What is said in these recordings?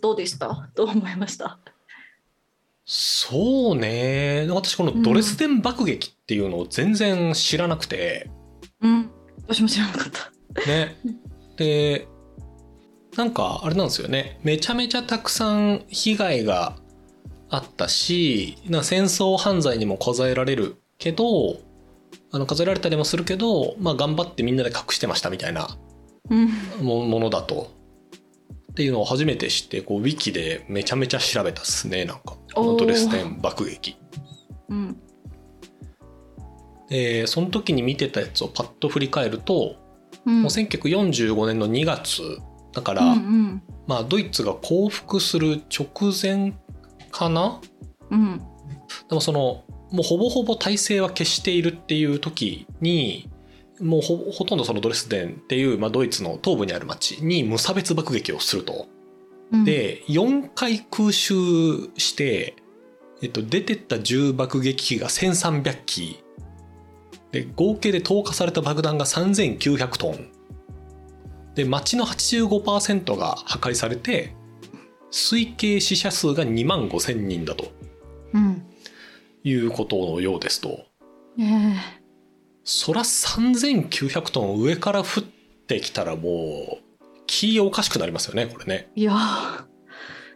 どうでした？どう思いました？そうね。私このドレスデン爆撃っていうのを全然知らなくて、うん。私も知らなかった。ね。でなんかあれなんですよね。めちゃめちゃたくさん被害があったしな戦争犯罪にも数えられるけどあの数えられたりもするけど、まあ、頑張ってみんなで隠してましたみたいなものだと。っていうのを初めて知ってこうウィキでめちゃめちゃ調べたっすねなんか。このドレスデン爆撃。うん。でその時に見てたやつをパッと振り返ると、うん。もう1945年の2月だから、うんうん。まあ、ドイツが降伏する直前かな？うん。でもそのもうほぼほぼ体制は消しているっていう時にもうほほとんどそのドレスデンっていう、まあ、ドイツの東部にある町に無差別爆撃をすると。うん。で4回空襲して、えっと、出てった重爆撃機が1300機。で合計で投下された爆弾が3900トン。で町の85%が破壊されて推計死者数が2万5000人だとうん。いうことのようですと。ねそら3900トン上から降ってきたらもう気おかしくなりますよねこれね。えいやー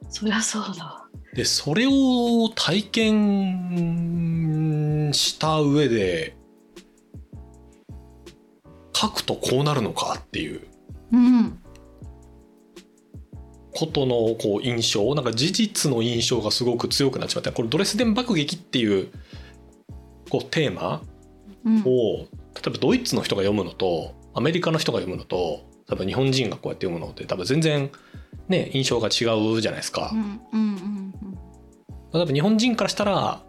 そりゃそうだ。でそれを体験した上で書くとこうなるのかっていう。うん。ことのこう印象なんか事実の印象がすごく強くなっちまってこれドレスデン爆撃っていうこうテーマうん。を例えばドイツの人が読むのとアメリカの人が読むのと多分日本人がこうやって読むのって多分全然ね印象が違うじゃないですか。うんうんうん例えば日本人からしたら、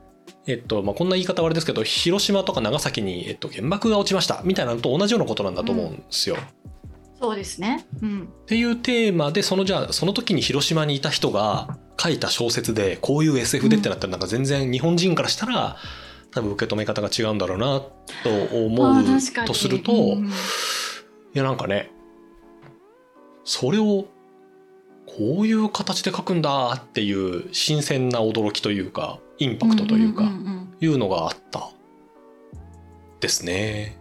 えっとまあ、こんな言い方はあれですけど広島とか長崎に、えっと、原爆が落ちましたみたいなのと同じようなことなんだと思うんですよ。そうですね。うん。っていうテーマでそのじゃあその時に広島にいた人が書いた小説でこういう SF でってなったらなんか全然日本人からしたら多分受け止め方が違うんだろうなと思あうとすると、うんいやなんかねそれをこういう形で書くんだっていう新鮮な驚きというかインパクトというか、いうのがあったですね。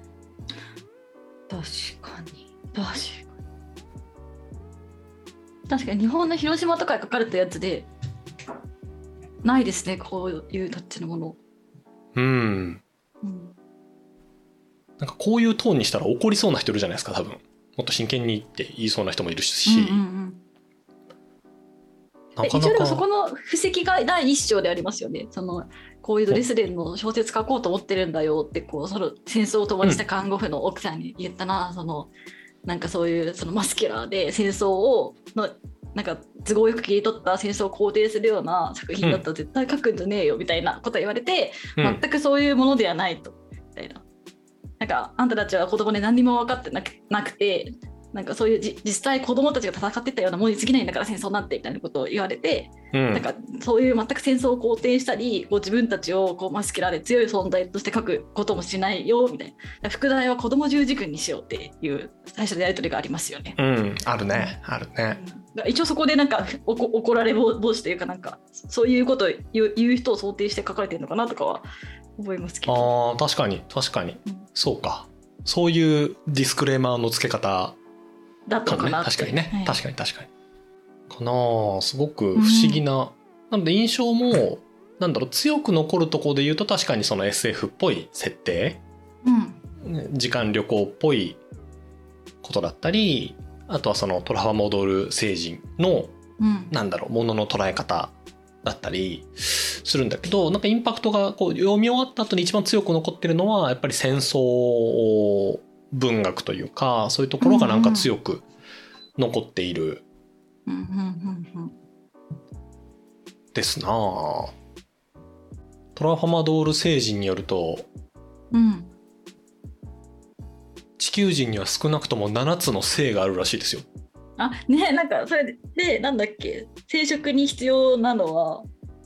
確かに。確かに。確かに日本の広島とかに書かれたやつでないですねこういうタッチのもの、うん。うん、なんかこういうトーンにしたら怒りそうな人いるじゃないですか多分。もっと真剣にって言いそうな人もいるし、うんうんうんなかなえ一応でもそこか。の布石が第一章でありますよね。そのこういうドレスデンの小説書こうと思ってるんだよってこうその戦争を共にした看護婦の奥さんに言ったな、そのなんかそういうそのマスキュラーで戦争をのなんか都合よく切り取った戦争を肯定するような作品だったら絶対書くんじゃねえよみたいなこと言われて、うん。全くそういうものではないと。みたいな。なんかあんたたちは子供で何にも分かってなくなくてなんかそういうじ実際子供たちが戦ってたようなものに過ぎないんだから戦争なんてみたいなことを言われて、うん。なんかそういう全く戦争を肯定したりこう自分たちをこうマスキュラーで強い存在として書くこともしないよみたいな。副題は子供十字軍にしようっていう最初のやり取りがありますよね。うん、あるね、あるね。うん一応そこでなんかおこ怒られ防止というかなんかそういうことを言う人を想定して書かれてるのかなとかは思いますけど。ああ、確かに、確かに。うんそうか。そういうディスクレーマーの付け方だったかなって確かにね。はい確かに、確かに。かなあすごく不思議な。なので印象も、なんだろう、強く残るところで言うと確かにその SF っぽい設定。うんね時間旅行っぽいことだったり、あとはそのトラファモドル星人のうん。なんだろうものの捉え方だったりするんだけどなんかインパクトがこう読み終わった後に一番強く残ってるのはやっぱり戦争文学というかそういうところがなんか強く残っているですなあ。トラファマドール星人によるとうん地球人には少なくとも7つの性があるらしいですよ。あねなんかそれでなんだっけ？生殖に必要なのは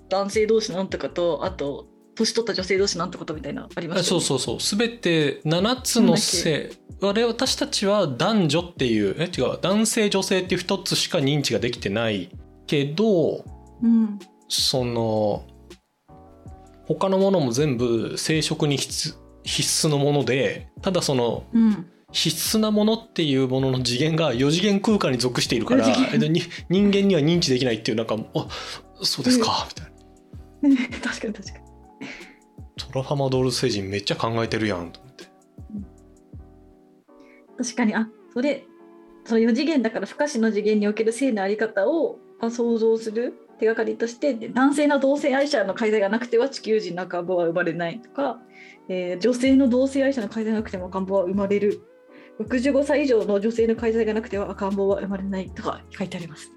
男性同士なんとかとあと年取った女性同士なんとかとみたいなのありますあそうそうそう。全て7つの性。我々私たちは男女っていうえ違う男性女性っていう一つしか認知ができてないけどうん。その他のものも全部生殖に必必須のものでただそのうん。必須なものっていうものの次元が4次元空間に属しているから人間には認知できないっていうなんかあそうですかみたいな。確かに確かに。トラファマドール星人めっちゃ考えてるやんと思って。確かにあそれその4次元だから不可視の次元における性のあり方をあ想像する手がかりとしてで男性の同性愛者の介在がなくては地球人の赤ん坊は生まれないとか、えー女性の同性愛者の介在がなくても赤ん坊は生まれる。65歳以上の女性の介在がなくては赤ん坊は生まれないとか書いてあります。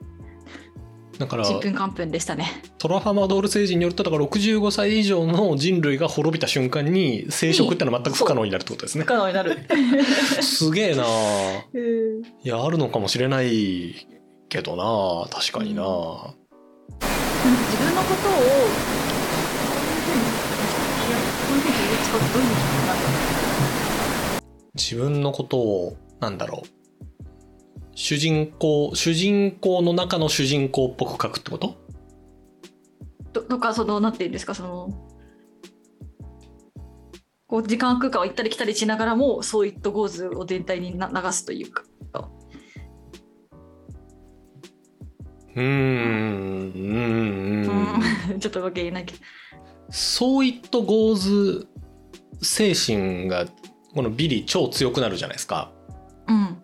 だからちんぷんかんぷんでしたね。トラファマドール星人によるとだから65歳以上の人類が滅びた瞬間に生殖ってのは全く不可能になるってことですね。不可能になる。すげえな。うん。いやあるのかもしれないけどな。確かにな、なん。か自分のことをこういうふうにいやこう自分のことをなんだろう主人公主人公の中の主人公っぽく書くってこと？ととかそのなんていうんですか？そのこう時間空間を行ったり来たりしながらも So it goes を全体にな流すというか。うーんうーんうん ちょっとわけ言えないけど。 So it goes 精神がこのビリ超強くなるじゃないですかうん。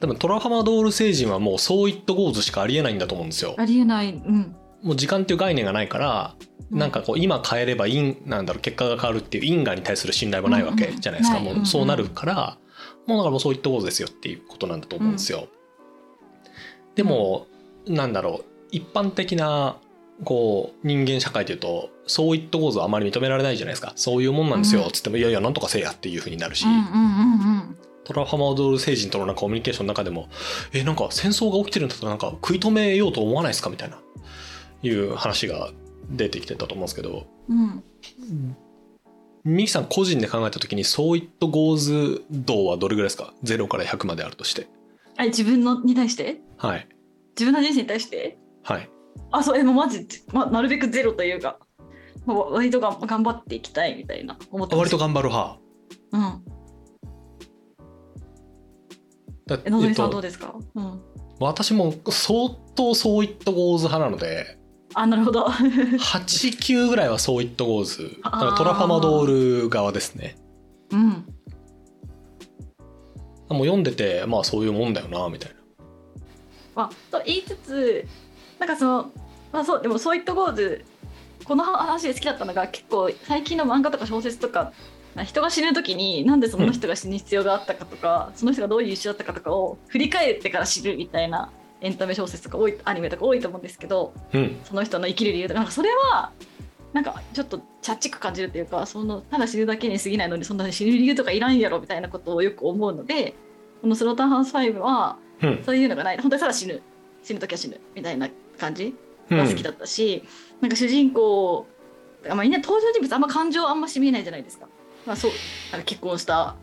多分トラファマドール星人はもう So it goes しかありえないんだと思うんですよありえない。うん。もう時間っていう概念がないからうんなんかこう今変えれば因なんだろう結果が変わるっていう因果に対する信頼もないわけじゃないですか、うんうんもうそうなるから、もうだからもうそういったことですよっていうことなんだと思うんですよ。でも、なんだろう一般的なこう人間社会というとそういった構造はあまり認められないじゃないですか。そういうもんなんですようん。つってもいやいやなんとかせえやっていうふうになるし。トラファマドール星人とのなん。かコミュニケーションの中でもえなんか戦争が起きてるんだったらなんか食い止めようと思わないですかみたいないう話が出てきてたと思うんですけど。うん。ミキさん個人で考えた時にそういったゴーズ度はどれぐらいですか？0から100まであるとして。あ自分のに対して？はい。自分の人生に対して？はい。あそうえもうマジ、ま、なるべくゼロというか、まあ、割とが頑張っていきたいみたいな思って割と頑張る派うん。だえのぞみさんえっとどうですか、うん。私も相当 So it goes 派なのであなるほど。89ぐらいは So it goes トラファマドール側ですねうん。もう読んでてまあそういうもんだよなみたいなまあ、と言いつつなんかその、まあ、そうでも So it goesこの話で好きだったのが結構最近の漫画とか小説とか人が死ぬ時になんでその人が死ぬ必要があったかとか、その人がどういう人だったかとかを振り返ってから知るみたいなエンタメ小説とか多いアニメとか多いと思うんですけどうん。その人の生きる理由とか。なんかそれはなんかちょっとチャッチく感じるというかそのただ死ぬだけに過ぎないのにそんな死ぬ理由とかいらんやろみたいなことをよく思うのでこのスローターハウス5はうん。そういうのがない。本当にただ死ぬ。死ぬ時は死ぬ。みたいな感じ。うんが好きだったし、なんか主人公まあ、みんな登場人物あんま感情あんまし見えないじゃないですか,、まあ、そうなんか結婚した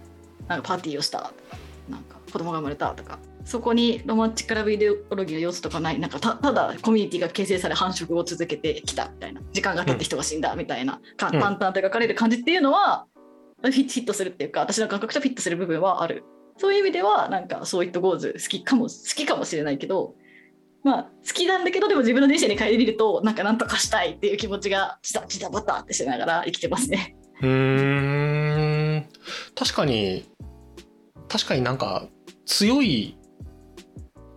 なんかパーティーをしたとかなんか子供が生まれたとか。そこにロマンチックラブイデオロギーの要素とかない。なんかたただコミュニティが形成され繁殖を続けてきたみたいな。時間が経って人が死んだみたいな、かうん。淡々と描かれる感じっていうのはフィフィットするっていうか私の感覚とフィットする部分はある。そういう意味ではなんかそういったゴーズ好きかも好きかもしれないけどまあ好きなんだけどでも自分の人生に帰り見るとなんかなんとかしたいっていう気持ちがジタジタバタってしながら生きてますね。うーん。確かに確かになんか強い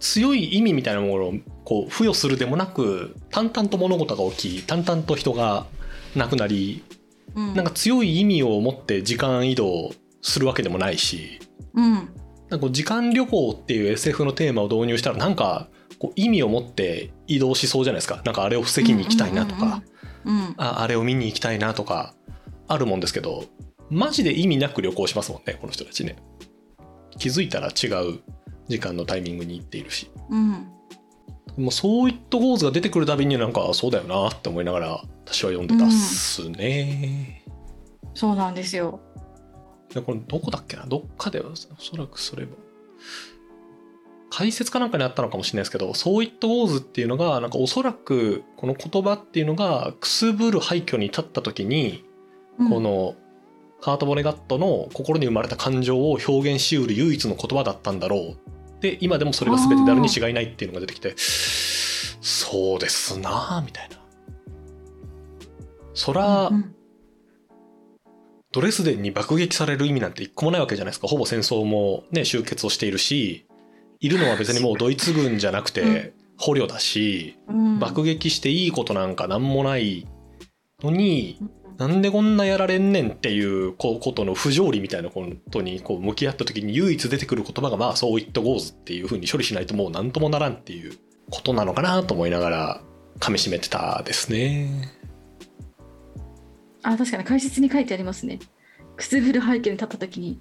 強い意味みたいなものをこう付与するでもなく淡々と物事が起き淡々と人が亡くなりうん、なんか強い意味を持って時間移動するわけでもないしうん。なんか時間旅行っていう SF のテーマを導入したらなんかこう意味を持って移動しそうじゃないですか。なんかあれを防ぎに行きたいなとか、うんうんうんうんああれを見に行きたいなとか。あるもんですけどマジで意味なく旅行しますもんねこの人たちね。気づいたら違う時間のタイミングに行っているし。うん。もうそういった構図が出てくるたびになんかそうだよなって思いながら私は読んでたっすね、そうなんですよ。でこれどこだっけな？どっかではおそらくそれも解説かなんかにあったのかもしれないですけど、そういったウォーズっていうのが、なんかおそらくこの言葉っていうのがくすぶる廃墟に立った時に、うんこのカート・ボネガットの心に生まれた感情を表現しうる唯一の言葉だったんだろう。で、今でもそれが全てであるに違いないっていうのが出てきて、そうですなぁ、みたいな。そら、うんドレスデンに爆撃される意味なんて一個もないわけじゃないですか。ほぼ戦争もね、終結をしているし、いるのは別にもうドイツ軍じゃなくうて捕虜だし、うん。爆撃していいことなんかなんもないのに、うん。なんでこんなやられんねんっていうことの不条理みたいなことにこう向き合った時に唯一出てくる言葉がまあそういったゴーズっていう風に処理しないともう何ともならんっていうことなのかなと思いながら噛み締めてたですね。あ確かに解説に書いてありますね。くすぶる背景に立った時に。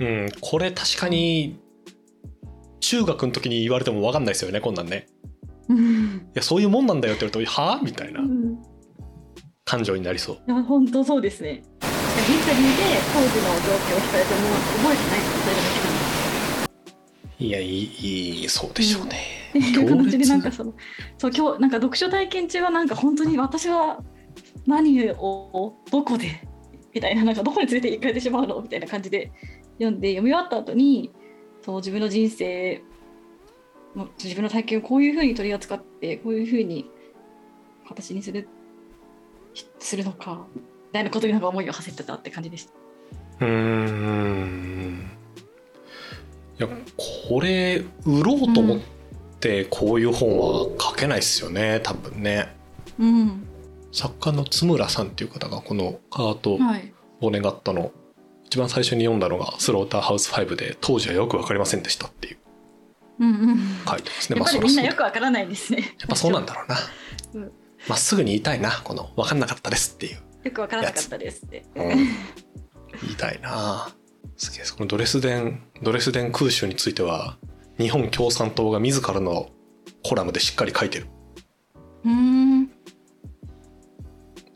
うん、これ確かに中学の時に言われても分かんないですよねこんなんね。うんいやそういうもんなんだよって言われると「はあ?」みたいなうん感情になりそう。いや本当そうですねインタビューで当時の状況を聞かれても覚えてないって答えるだけなんですいやいいそうでしょうね。っていう強形でなんか烈そのそう今日なんか読書体験中はなんか本当に私は何をどこでみたいななんかどこに連れて行かれてしまうの？みたいな感じで読んで読み終わった後にそう自分の人生の自分の体験をこういうふうに取り扱ってこういうふうに形にするするのかみたいなことになんか思いを馳せてたって感じでした。うーんいやこれ売ろうと思ってこういう本は書けないですよね多分ねうん、作家の津村さんっていう方がこのカート・はい。ボネガットの一番最初に読んだのが「スローターハウス5」で当時はよく分かりませんでしたっていう。うんうん。書いてますねやっぱりそらそうみんなよくわからないですね。やっぱそうなんだろうな。うん。まっすぐに言いたいなこの分かんなかったですっていう、よくわからなかったですって。うん。言いたいな。すげえこのドレスデンドレスデン空襲については日本共産党が自らのコラムでしっかり書いてる。うーん。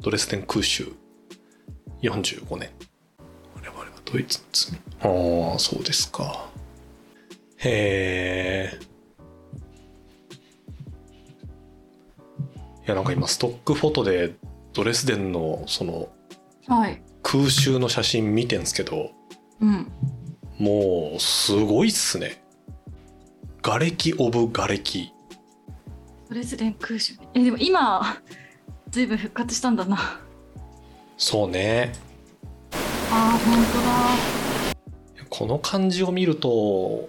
ドレスデン空襲45年ドイツの罪ああそうですかへえいやなんか今ストックフォトでドレスデンのそのはい。空襲の写真見てんすけどうん。もうすごいっすね瓦礫オブ瓦礫プレスデン空襲。え、でも今、ずいぶん復活したんだな。あそうねあ、本当だ。この漢字を見ると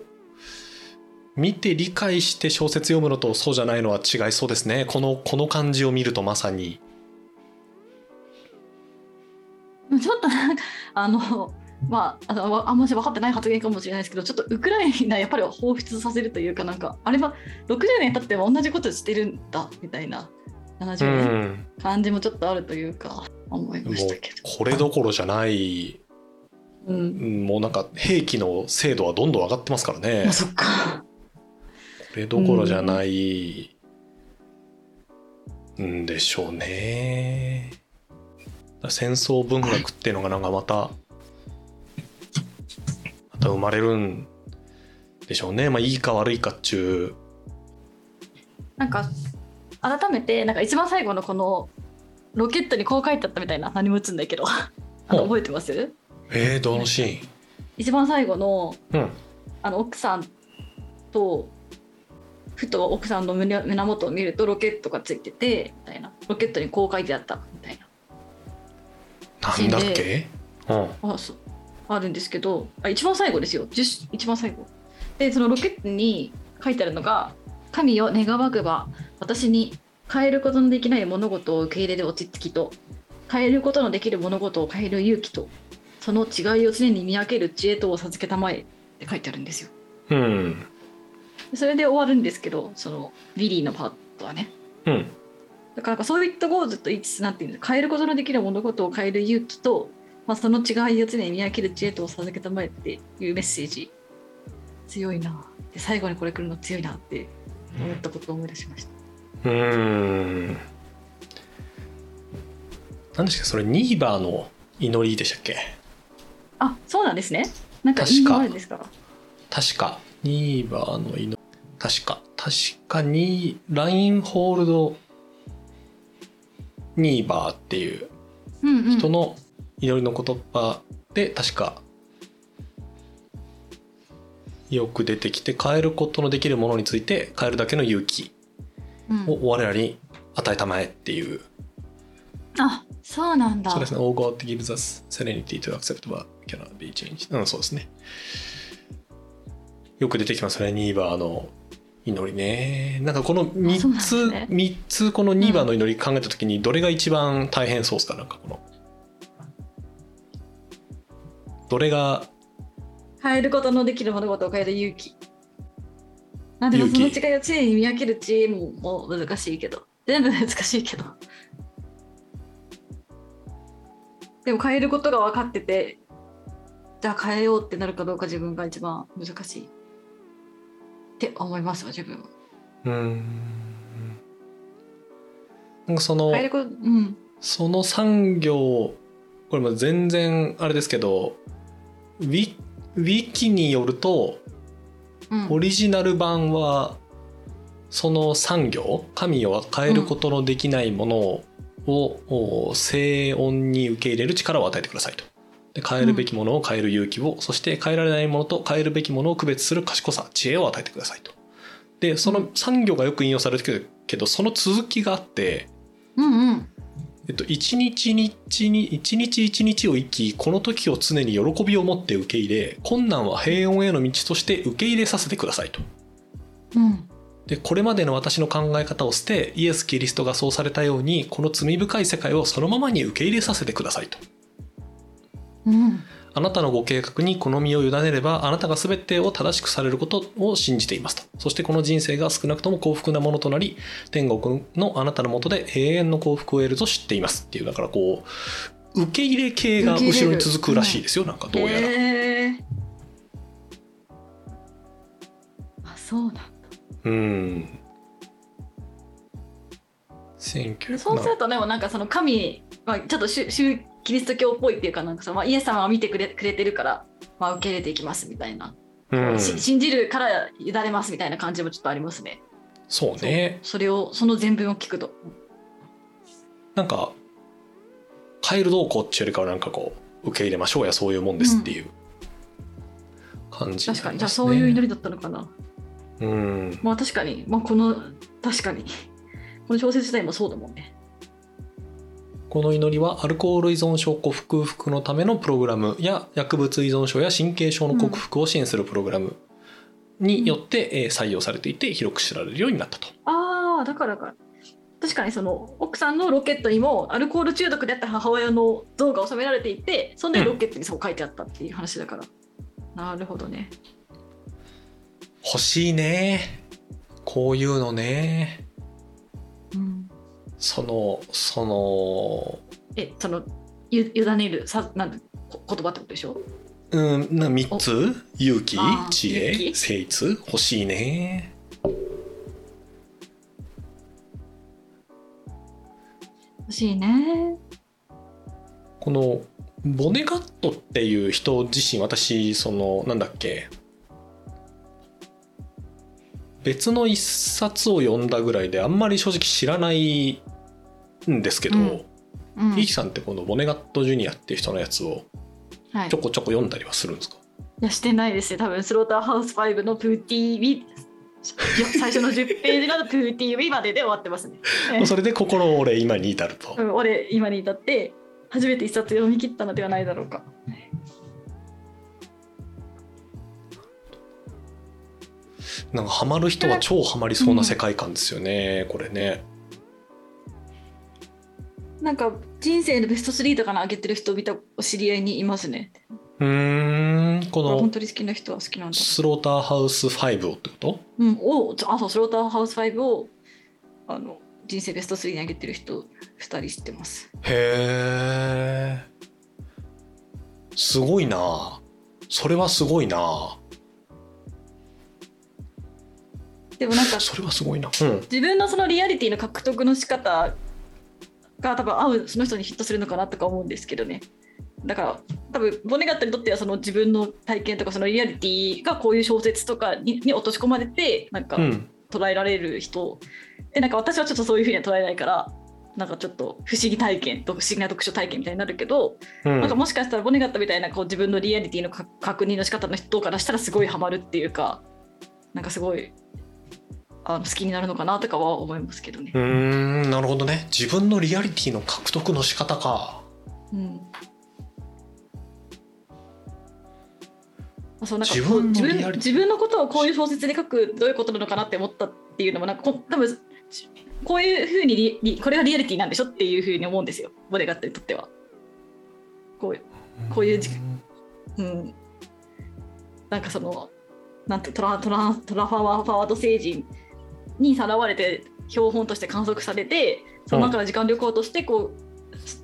見て理解して小説読むのとそうじゃないのは違いそうですね。このこの漢字を見るとまさに。ちょっとなんか、あの、まあ、あのあんまし分かってない発言かもしれないですけど、ちょっとウクライナやっぱり彷彿させるというか、なんか、あれは60年経っても同じことしてるんだみたいな、う70年ん。感じもちょっとあるというか、思いもうましたけど。これどころじゃないうん。うんもうなんか兵器の精度はどんどん上がってますからねあ、そっか。これどころじゃないんでしょうね戦争文学っていうのがなんかまたまた生まれるんでしょうねまあいいか悪いかっちゅなんか改めてなんか一番最後のこのロケットにこう書いてあったみたいな何も打つんだけど。あの覚えてます？うえー、どのシーン？一番最後のうん。あの奥さんとふと奥さんの胸胸元を見るとロケットがついててみたいな。ロケットにこう書いてあったみたいな。んだっけ？うん。なあそう。あるんですけどあ一番最後ですよ。10一番最後。でそのロケットに書いてあるのが「神よ願わくば私に変えることのできない物事を受け入れる落ち着きと変えることのできる物事を変える勇気とその違いを常に見分ける知恵とを授けたまえ」って書いてあるんですよ。うん。でそれで終わるんですけどそのビリーのパートはね。うん。だからなんか So it goes と一致なっていう変えることのできる物事を変える勇気と、まあ、その違いを常に見分ける知恵とを授けたまえっていうメッセージ。強いなで最後にこれ来るの強いなって思ったことを思い出しました。うーん。何でしたっけそれ？ニーバーの祈りでしたっけ？あそうなんですね。なんか確か。確か。ニーバーの祈り。確か。確かにラインホールドニーバーっていう人の祈りの言葉で確かよく出てきて変えることのできるものについて変えるだけの勇気。うんを我らに与えたまえっていう、あそうなんだ。そうですね「All God gives us serenity to accept what cannot be changed」うんそうですね。よく出てきます。ねニーバーの祈りね。なんかこの3そうつ、ね。3つこのニーバーの祈り考えた時にどれが一番大変そうですか？なんかこの。どれが変えることのできる物事を変える勇気なんでもその違いを常に見分ける知恵ももう難しいけど。全部難しいけど。でも変えることが分かっててじゃあ変えようってなるかどうか自分が一番難しいって思いますわ自分は。うーん。なんかその変えることうん。その産業これも全然あれですけどウィウィキによるとうんオリジナル版はその産業神を変えることのできないものを、お静音に受け入れる力を与えてくださいと。で変えるべきものを変える勇気を、そして変えられないものと変えるべきものを区別する賢さ知恵を与えてくださいと。でその産業がよく引用されてるけどその続きがあって、うんうんえっと、一日に一日一日一日を生きこの時を常に喜びを持って受け入れ困難は平穏への道として受け入れさせてくださいと。うん。でこれまでの私の考え方を捨てイエス・キリストがそうされたようにこの罪深い世界をそのままに受け入れさせてくださいと。うんあなたのご計画にこの身を委ねればあなたが全てを正しくされることを信じていますと。そしてこの人生が少なくとも幸福なものとなり天国のあなたのもとで永遠の幸福を得ると知っています。っていうだからこう受け入れ系が後ろに続くらしいですよ。なんかどうやら。へえあそうなんだ。うん。1900そうするとでもなんかその神はちょっと宗宗キリスト教っぽいっていうかなんかその、まあ、イエス様は見てくれくれてるから、まあ、受け入れていきますみたいな、うん、し信じるから委ねますみたいな感じもちょっとありますね。そうね。それをその全文を聞くと。なんか変えるどうこうっていうよりかはなんかこう受け入れましょうやそういうもんですっていう感じ、確かに。じゃあそういう祈りだったのかな。うん。まあ確かに、まあ、この確かに。この小説自体もそうだもんね。この祈りはアルコール依存症克服のためのプログラムや薬物依存症や神経症の克服を支援するプログラムによってえー採用されていて広く知られるようになったと。ああだからか。確かにその奥さんのロケットにもアルコール中毒であった母親の像が収められていてそんでロケットにそう書いてあったっていう話だから、なるほどね。欲しいね。こういうのね。うんそのそのえそのゆ委ねるさなん言葉ってことでしょ？うんな3つ？勇気？知恵？誠実欲しいね。欲しいね。このボネガットっていう人自身私そのなんだっけ？別の一冊を読んだぐらいであんまり正直知らないんですけど、うん。うん。イキさんってこのボネガットジュニアっていう人のやつをはい。ちょこちょこ読んだりはするんですか、いやしてないですね。多分スローターハウス5のプーティービ最初の10ページのプーティービまでで終わってますね。それで心折れ今に至ると、う ん俺今に至って初めて一冊読み切ったのではないだろうかなんかハマる人は超ハマりそうな世界観ですよね、これね。なんか人生のベスト3とかに上げてる人を見たお知り合いにいますね。うーんこ本の当に好きな人は好きなんだ。スローターハウス5をってこと？うんをあそうスローターハウス5をあの人生ベスト3に上げてる人2人知ってます。へえすごいな。それはすごいなでもなんか それはすごいな。うん。自分のそのリアリティの獲得の仕方が多分合うその人にヒットするのかなとか思うんですけどね。だから多分ボネガットにとってはその自分の体験とかそのリアリティがこういう小説とかにに落とし込まれてなんかうん。捉えられる人、でなんか私はちょっとそういうふうには捉えないからなんかちょっと不思議体験と不思議な読書体験みたいになるけど、うん。なんかもしかしたらボネガットみたいなこう自分のリアリティのか確認の仕方の人からしたらすごいハマるっていうかなんかすごいあの好きになるのかなとかは思いますけどね。う。ーんなるほどね。自分のリアリティの獲得の仕方か。うん。あそうなんか自こう自分自分のことをこういう小説で書くどういうことなのかなって思ったっていうのもなんかこ多分こういうふうにリリこれがリアリティなんでしょっていうふうに思うんですよ。ボデガットにとっては。こういうこういう時うん、なんかそのなんてトラトラトラファワファワード星人にさらわれて標本として観測されてその中から時間旅行としてこ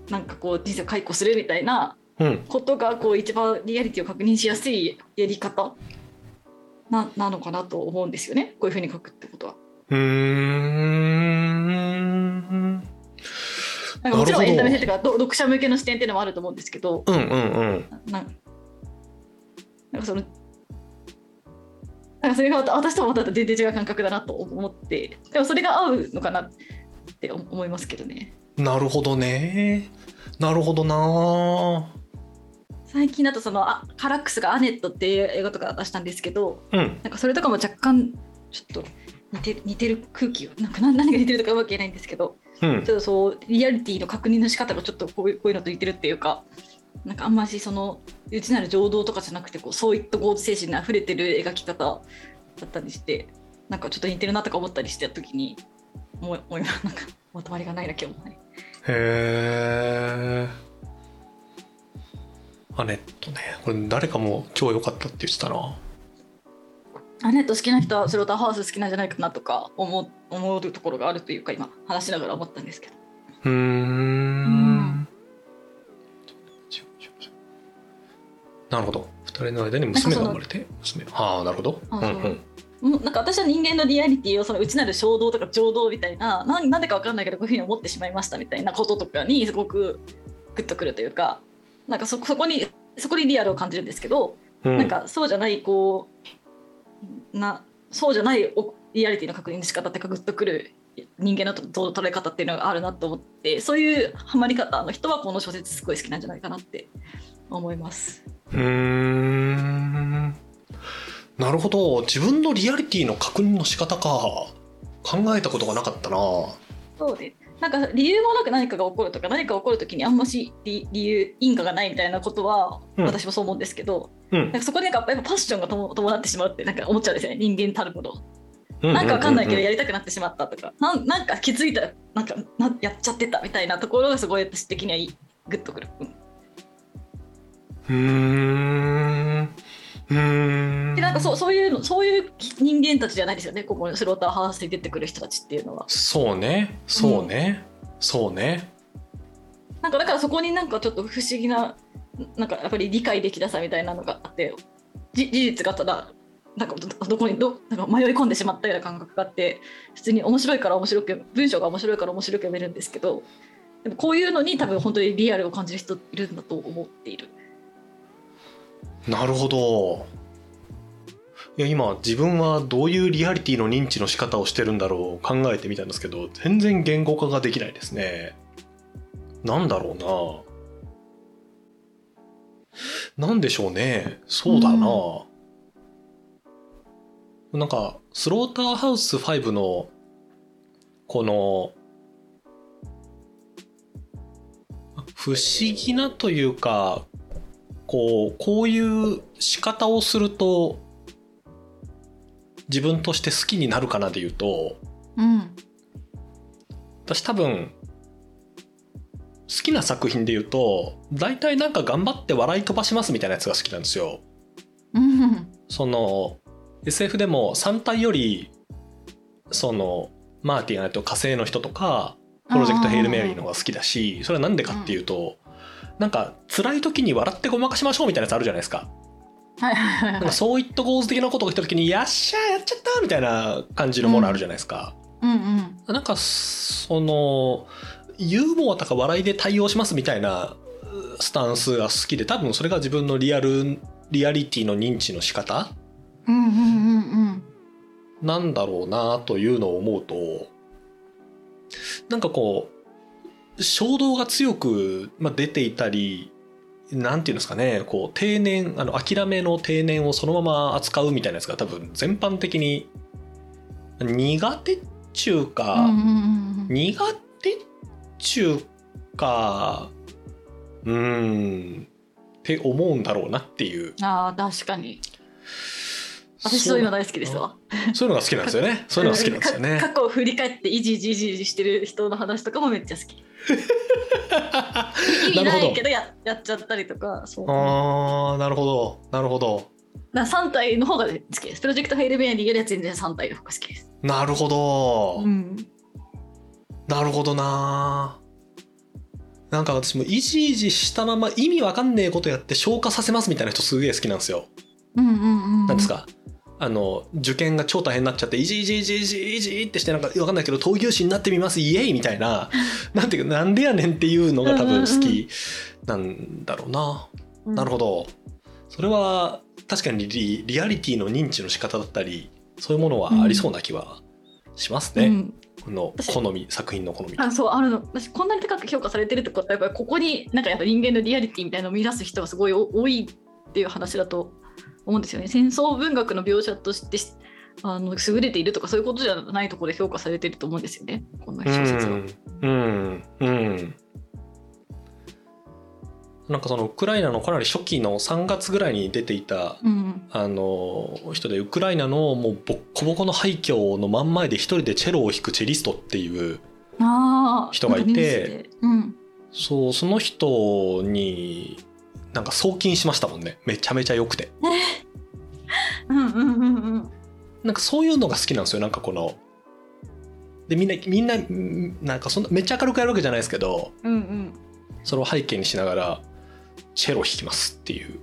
う、なんかこう人生を解雇するみたいなうん。ことがこう一番リアリティを確認しやすいやり方ななのかなと思うんですよね。こういうふうに書くってことは。うーん。なんかもちろんエンタメ性というかど読者向けの視点っていうのもあると思うんですけど。うんうんうん。ななんかそのなんかそれが私とはまた全然違う感覚だなと思ってでもそれが合うのかなって思いますけどね。なるほどね。なるほどな。最近だとそのあカラックスが「アネット」っていう映画とか出したんですけどうん。なんかそれとかも若干ちょっと似て似てる空気をなんか何何が似てるとかうまく言えないんですけどうん。ちょっとそうリアリティの確認の仕方がちょっとこういうこういうのと似てるっていうかなんかあんましその内なる情動とかじゃなくてこうそういったゴーズ精神にあふれてる描き方だったりしてなんかちょっと似てるなとか思ったりしてた時に思い思いなんかまとまりがないな今日もね。へえアネットねこれ誰かも今日良かったって言ってたなアネット好きな人はスローターハウス好きなんじゃないかなとか思う思うところがあるというか今話しながら思ったんですけど。うーんなるほど。二人の間に娘が生まれて娘。ああなるほど。う。うんうん。なんか私は人間のリアリティをその内なる衝動とか情動みたいななんなんでか分かんないけどこういうふうに思ってしまいましたみたいなこととかにすごくグッとくるというかなんかそそこにそこにリアルを感じるんですけど、うん。なんかそうじゃないこうなそうじゃないおリアリティの確認の仕方ってかグッとくる人間のと捉え方っていうのがあるなと思ってそういうハマり方の人はこの小説すごい好きなんじゃないかなって思います。うーん。なるほど。自分のリアリティの確認の仕方か。考えたことがなかったな。そうでなんか理由もなく何かが起こるとか何か起こるときにあんまし理理由因果がないみたいなことはうん。私もそう思うんですけど、うん。なんかそこになんかやっぱパッションがとも伴ってしまうってなんか思っちゃうんですよね人間たるもの。ななんかわかんないけどやりたくなってしまったとか、なんなんか気づいたらなんかなやっちゃってたみたいなところがすごい私的にはいいグッとくる。うんうー。んうー。んでなんかそうそういうのそういう人間たちじゃないですよね。ここのスローターハウスに出てくる人たちっていうのは。そうね。そうね、そうね。なんかだからそこになんかちょっと不思議ななんかやっぱり理解できなさみたいなのがあってじ事実がただなんかどどこにどなんか迷い込んでしまったような感覚があって普通に面白いから面白く文章が面白いから面白く読めるんですけどでもこういうのに多分本当にリアルを感じる人いるんだと思っている。なるほど。いや今自分はどういうリアリティの認知の仕方をしてるんだろう考えてみたんですけど全然言語化ができないですね。なんだろうな。なんでしょうね。そうだな、なんかスローターハウス5のこの不思議なというかこうこういう仕方をすると自分として好きになるかなで言うとうん。私多分好きな作品で言うと大体なんか頑張って笑い飛ばしますみたいなやつが好きなんですよ。うん。その SF でも3体よりそのマーティンあと火星の人とかプロジェクトヘイル・メアリーの方が好きだしそれはなんでかっていうとなんか辛い時に笑ってごまかしましょうみたいなやつあるじゃないですか。はいはいはいはいなんかそういった構図的なことが来た時に「やっしゃーやっちゃった!」みたいな感じのものあるじゃないですか。うんうんなんかそのユーモアとか笑いで対応しますみたいなスタンスが好きで多分それが自分のリアルリアリティの認知の仕方？うんうんうんうんなんだろうなというのを思うとなんかこう衝動が強く、まあ、出ていたりなんていうんですかねこう定年あの諦めの定年をそのまま扱うみたいなやつが多分全般的に苦手っちゅうか、苦手っちゅうかうーんって思うんだろうなっていう。ああ確かに。私そういうの大好きですわ。そういうのが好きなんですよね。そういうのが好きなんですよね。か 過去を振り返っていじいじいじいじしてる人の話とかもめっちゃ好き 意味ないけどややっちゃったりとかあーなるほど。なるほど。ら3体の方が好きです。プロジェクトヘイルベアリーよりは全然3体の方が好きです。なるほど、うん。なるほどな。なんか私もいじいじしたまま意味わかんねえことやって消化させますみたいな人すげえ好きなんですよ。うんうんうん。なんですか？あの受験が超大変になっちゃっていじいじいじいじいじってしてなんかわかんないけど闘牛士になってみますイエイみたいななんていうかなんでやねんっていうのが多分好きなんだろうな。なるほど。それは確かにリリアリティの認知の仕方だったりそういうものはありそうな気はしますね。うんこの好み作品の好み。あそうあるの私こんなに高く評価されてるってことはやっぱりここになんかやっぱ人間のリアリティみたいなのを見出す人がすごい多多いっていう話だと思うんですよね。戦争文学の描写としてあの優れているとかそういうことじゃないところで評価されてると思うんですよね。この小説は。うん。うん。うん。なんかそのウクライナのかなり初期の3月ぐらいに出ていたうん。あの人でウクライナのもうボッコボコの廃墟の真ん前で一人でチェロを弾くチェリストっていう人がいてそうその人になんか送金しましたもんね。めちゃめちゃ良くて うんうんうんうん。なんかそういうのが好きなんですよ。なんかこのでみんなみんなうんなんかそんなめっちゃ明るくやるわけじゃないですけどうんうん。それを背景にしながらチェロ弾きますっていう。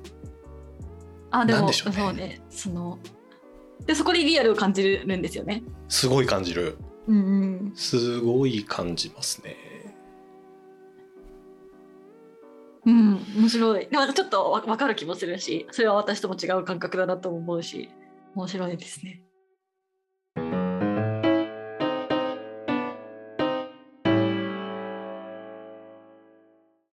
あでもなんでしょうね。そうね。そのでそこでリアルを感じるんですよね。すごい感じる。うんうん。すごい感じますねうん、面白い。でもちょっとわ分かる気もするし、それは私とも違う感覚だなと思うし、面白いですね。